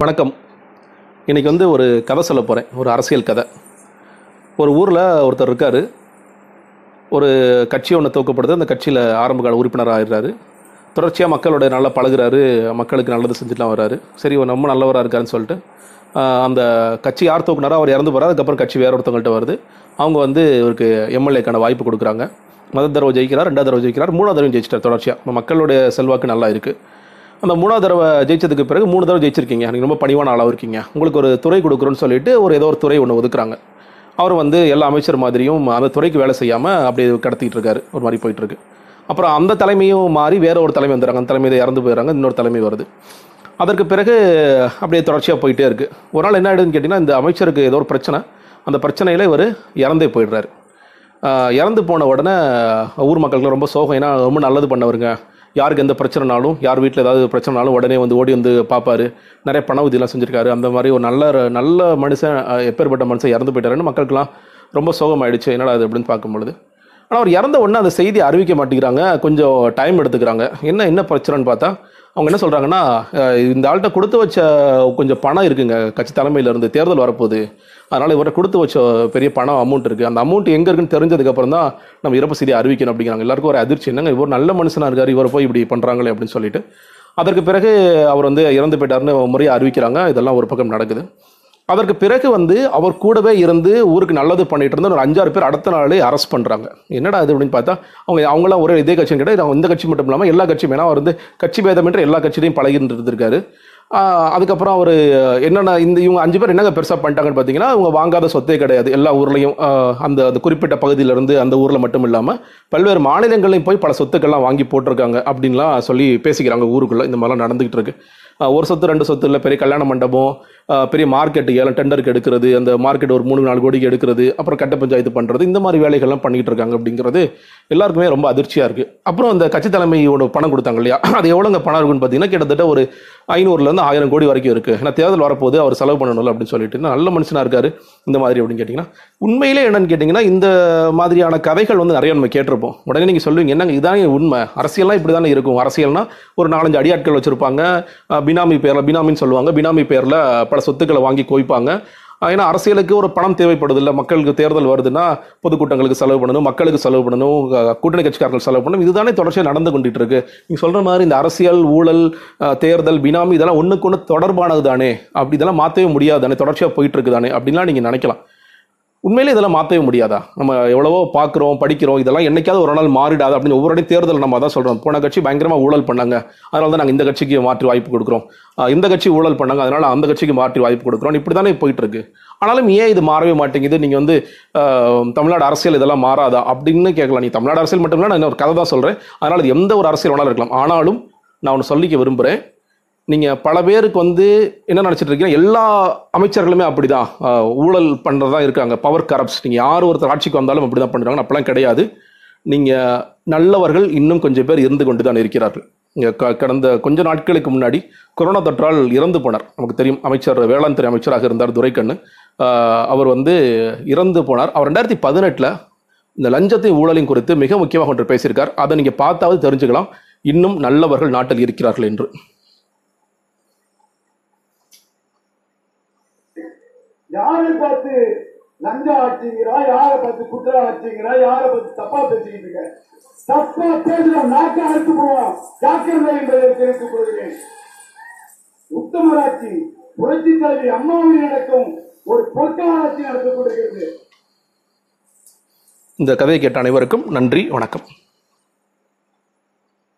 வணக்கம். இன்றைக்கி வந்து ஒரு கதை சொல்ல போகிறேன் ஒரு அரசியல் கதை. ஒரு ஊரில் ஒருத்தர் இருக்கார். ஒரு கட்சி ஒன்று தூக்கப்படுது அந்த கட்சியில் ஆரம்ப கால உறுப்பினர் ஆயிடுறாரு. தொடர்ச்சியாக மக்களோட நல்லா பழகுறாரு. மக்களுக்கு நல்லது செஞ்சுட்டுலாம் வர்றாரு. சரி இவர் ரொம்ப நல்லவராக இருக்காருன்னு சொல்லிட்டு அந்த கட்சி யார் தூக்குனாரோ அவர் இறந்து போகிறார் அதுக்கப்புறம் கட்சி வேற ஒருத்தவங்கள்ட்ட வருது. அவங்க வந்து இவருக்கு எம்எல்ஏக்கான வாய்ப்பு கொடுக்குறாங்க. மத தடவை ஜெயிக்கிறார் ரெண்டாவது தடவை ஜெயிக்கிறார் மூணாவது தடவை ஜெயிச்சிட்டார். தொடர்ச்சியாக மக்களுடைய செல்வாக்கு நல்லா இருக்குது அந்த மூணாவது தடவை ஜெயிச்சதுக்கு பிறகு மூணு தடவை ஜெயிச்சிருக்கீங்க. நீங்கள் ரொம்ப பணிவான ஆளாக இருக்கீங்க. உங்களுக்கு ஒரு துறை கொடுக்குறோன்னு சொல்லிட்டு ஒரு ஏதோ ஒரு துறை ஒன்று ஒதுக்குறாங்க. அவர் வந்து எல்லா அமைச்சர் மாதிரியும் அந்த துறைக்கு வேலை செய்யாமல் அப்படியே கடத்திட்டு இருக்காரு. ஒரு மாதிரி போயிட்டு இருக்கு. அப்புறம் அந்த தலைமையும் மாறி வேற ஒரு தலைமை வந்துடுறாங்க. அந்த தலைமையை இறந்து போயிடுறாங்க. இன்னொரு தலைமை வருது. அதற்கு பிறகு அப்படியே தொடர்ச்சியாக போயிட்டே இருக்கு. ஒரு நாள் என்ன ஆயிடுதுன்னு கேட்டிங்கன்னா இந்த அமைச்சருக்கு ஏதோ ஒரு பிரச்சனை. அந்த பிரச்சனையில் இவர் இறந்தே போயிடுறாரு. இறந்து போன உடனே ஊர் மக்களுக்கு ரொம்ப சோகம். ஏன்னா ரொம்ப நல்லது பண்ணவருங்க. யாருக்கு எந்த பிரச்சனைனாலும் யார் வீட்டில் ஏதாவது பிரச்சனைனாலும் உடனே வந்து ஓடி வந்து பார்ப்பாரு நிறைய பண உதவிலாம் செஞ்சுருக்காரு. அந்த மாதிரி ஒரு நல்ல நல்ல மனுஷன் எப்பேற்பட்ட மனுஷன் இறந்து போயிட்டாருன்னு மக்களுக்கெல்லாம் ரொம்ப சோகமாயிடுச்சு. என்னடா அது அப்படின்னு பார்க்கும்பொழுது. ஆனால் அவர் இறந்த உடனே அந்த செய்தி அறிவிக்க மாட்டேங்கிறாங்க. கொஞ்சம் டைம் எடுத்துக்கிறாங்க. என்ன என்ன பிரச்சனைன்னு பார்த்தா அவங்க என்ன சொல்கிறாங்கன்னா இந்த ஆள்கிட்ட கொடுத்து வச்ச கொஞ்சம் பணம் இருக்குங்க. கட்சி தலைமையிலேருந்து தேர்தல் வரப்போகுது. அதனால் இவரை கொடுத்து வச்ச பெரிய பணம் அமௌண்ட் இருக்குது அந்த அமௌண்ட் எங்கே இருக்குன்னு தெரிஞ்சதுக்கப்புறம் தான் நம்ம இறப்பு செய்தி அறிவிக்கணும் அப்படிங்கிறாங்க. எல்லாருக்கும் ஒரு அதிர்ச்சி. என்னங்க இவர் நல்ல மனுஷனாக இருக்கார் இவரை போய் இப்படி பண்ணுறாங்களே அப்படின்னு சொல்லிட்டு. அதற்கு பிறகு அவர் வந்து இறந்து போயிட்டாருன்னு முறையாக அறிவிக்கிறாங்க. இதெல்லாம் ஒரு பக்கம் நடக்குது. அதற்கு பிறகு வந்து அவர் கூடவே இருந்து ஊருக்கு நல்லது பண்ணிட்டு இருந்த ஒரு அஞ்சாறு பேர் அடுத்த நாளே அரெஸ்ட் பண்ணுறாங்க என்னடா இது அப்படின்னு பார்த்தா அவங்க அவங்களாம் ஒரே இதே கட்சின்னு கிடையாது அவங்க இந்த கட்சி மட்டும் இல்லாமல் எல்லா கட்சியும் ஏன்னா அவர் வந்து கட்சி பேதமின்றி எல்லா கட்சியிலையும் பழகிட்டு இருந்திருக்காரு. அதுக்கப்புறம் அவர் என்னென்ன இந்த இவங்க அஞ்சு பேர் என்னங்க பெருசாக பண்ணிட்டாங்கன்னு பார்த்தீங்கன்னா அவங்க வாங்காத சொத்தே கிடையாது. எல்லா ஊர்லேயும் அந்த அந்த குறிப்பிட்ட பகுதியிலேருந்து அந்த ஊரில் மட்டும் இல்லாமல் பல்வேறு மாநிலங்களையும் போய் பல சொத்துக்கள்லாம் வாங்கி போட்டிருக்காங்க அப்படின்லாம் சொல்லி பேசிக்கிறாங்க ஊருக்குள்ளே. இந்த மாதிரிலாம் நடந்துகிட்டு இருக்கு. ஒரு சொத்து ரெண்டு சொத்து இல்லை. பெரிய கல்யாண மண்டபம் பெரிய மார்க்கெட்டு ஏலம் டெண்டருக்கு எடுக்கிறது அந்த மார்க்கெட் ஒரு மூணு நாலு கோடிக்கு எடுக்கிறது அப்புறம் கட்ட பஞ்சாயத்து பண்ணுறது இந்த மாதிரி வேலைகள்லாம் பண்ணிகிட்டு இருக்காங்க அப்படிங்கிறது எல்லாருக்குமே ரொம்ப அதிர்ச்சியாக இருக்குது அப்புறம் அந்த கட்சி தலைமையோட பணம் கொடுத்தாங்க இல்லையா? அது எவ்வளோங்க பணம் இருக்குன்னு பார்த்தீங்கன்னா கிட்டத்தட்ட ஒரு ஐநூறுலேருந்து ஆயிரம் கோடி வரைக்கும் இருக்குது ஏன்னா தேர்தல் வரப்போது அவர் செலவு பண்ணணும்ல அப்படின்னு சொல்லிட்டு. நல்ல மனுஷனாக இருக்காரு இந்த மாதிரி அப்படின்னு கேட்டிங்கன்னா. உண்மையிலே என்னன்னு கேட்டிங்கன்னா இந்த மாதிரியான கதைகள் வந்து நிறைய நம்ம கேட்டிருப்போம். உடனே நீங்கள் சொல்லுவீங்க என்னங்க இதானே உண்மை. அரசியல்லாம் இப்படி தானே இருக்கும். அரசியல்னா ஒரு நாலஞ்சு அடியாட்கள் வச்சுருப்பாங்க. பினாமி பேரில் பினாமின்னு சொல்லுவாங்க. பினாமி பேரில் பல சொத்துக்களை வாங்கி குவிப்பாங்க ஏன்னா அரசியலுக்கு ஒரு பணம் தேவைப்படுது இல்லை மக்களுக்கு தேர்தல் வருதுன்னா பொதுக்கூட்டங்களுக்கு செலவு பண்ணணும் மக்களுக்கு செலவு பண்ணணும் கூட்டணி கட்சிக்காரர்கள் செலவு பண்ணணும். இதுதானே தொடர்ச்சியாக நடந்து கொண்டுட்டு இருக்கு நீங்கள் சொல்கிற மாதிரி இந்த அரசியல் ஊழல் தேர்தல் பினாமி இதெல்லாம் ஒன்றுக்கு ஒன்று தொடர்பானது தானே அப்படி இதெல்லாம் மாற்றவே முடியாது தானே தொடர்ச்சியாக போயிட்டு இருக்கு தானே அப்படின்லாம் நீங்கள் நினைக்கலாம். உண்மையிலே இதெல்லாம் மாற்றவே முடியாதா? நம்ம எவ்வளவோ பார்க்குறோம் படிக்கிறோம் இதெல்லாம் என்னைக்காவது ஒரு நாள் மாறிடாது அப்படின்னு ஒவ்வொரு தேர்தல் நம்ம அதான் சொல்கிறோம் போன கட்சி பயங்கரமாக ஊழல் பண்ணாங்க. அதனால தான் நாங்கள் இந்த கட்சிக்கு மாற்றி வாய்ப்பு கொடுக்குறோம். இந்த கட்சி ஊழல் பண்ணாங்க. அதனால் அந்த கட்சிக்கு மாற்றி வாய்ப்பு கொடுக்குறோம். இப்படி தானே போயிட்டு இருக்கு ஆனாலும் ஏன் இது மாறவே மாட்டேங்குது? நீங்கள் வந்து தமிழ்நாடு அரசியல் இதெல்லாம் மாறாதா அப்படின்னு கேட்கலாம். நீ தமிழ்நாடு அரசியல் மட்டும் இல்லை நான் இன்னொரு கதை தான் சொல்கிறேன் அதனால் எந்த ஒரு அரசியல் வேணாலும் இருக்கலாம். ஆனாலும் நான் ஒன்று சொல்லிக்க விரும்புகிறேன் நீங்கள் பல பேருக்கு வந்து என்ன நினச்சிட்டு இருக்கீங்க எல்லா அமைச்சர்களுமே அப்படிதான். தான் ஊழல் தான் இருக்காங்க. பவர் கரப்ஸ் நீங்கள் யார் ஒருத்தர் ஆட்சிக்கு வந்தாலும் அப்படி தான் பண்ணுறாங்க அப்பெல்லாம் கிடையாது. நீங்கள் நல்லவர்கள் இன்னும் கொஞ்சம் பேர் இருந்து கொண்டு தான் இருக்கிறார்கள். இங்கே க கடந்த கொஞ்ச நாட்களுக்கு முன்னாடி கொரோனா தொற்றால் இறந்து போனார். நமக்கு தெரியும் அமைச்சர் வேளாண் துறை அமைச்சராக இருந்தார் துரைக்கண்ணு. அவர் வந்து இறந்து போனார். அவர் ரெண்டாயிரத்தி பதினெட்டில் இந்த லஞ்சத்தையும் ஊழலையும் குறித்து மிக முக்கியமாக ஒன்று பேசியிருக்கார். அதை நீங்கள் பார்த்தாவது தெரிஞ்சுக்கலாம். இன்னும் நல்லவர்கள் நாட்டில் இருக்கிறார்கள் என்று. யாரை பார்த்து லஞ்சம் ஆச்சுங்கிறா யாரை பார்த்து குற்றம் ஆச்சுங்கிறா யாரை பார்த்து தப்பா பேசிக்கிட்டு இருக்க? தப்பா பேசுற நாக்க அறுத்து போவோம் ஜாக்கிரதை என்பதை தெரிவித்துக் கொள்கிறேன். உத்தமராட்சி புரட்சி தலைவி அம்மாவில் நடக்கும் ஒரு பொற்காலாட்சி நடத்தப்படுகிறது இந்த கதையை கேட்ட அனைவருக்கும் நன்றி வணக்கம்.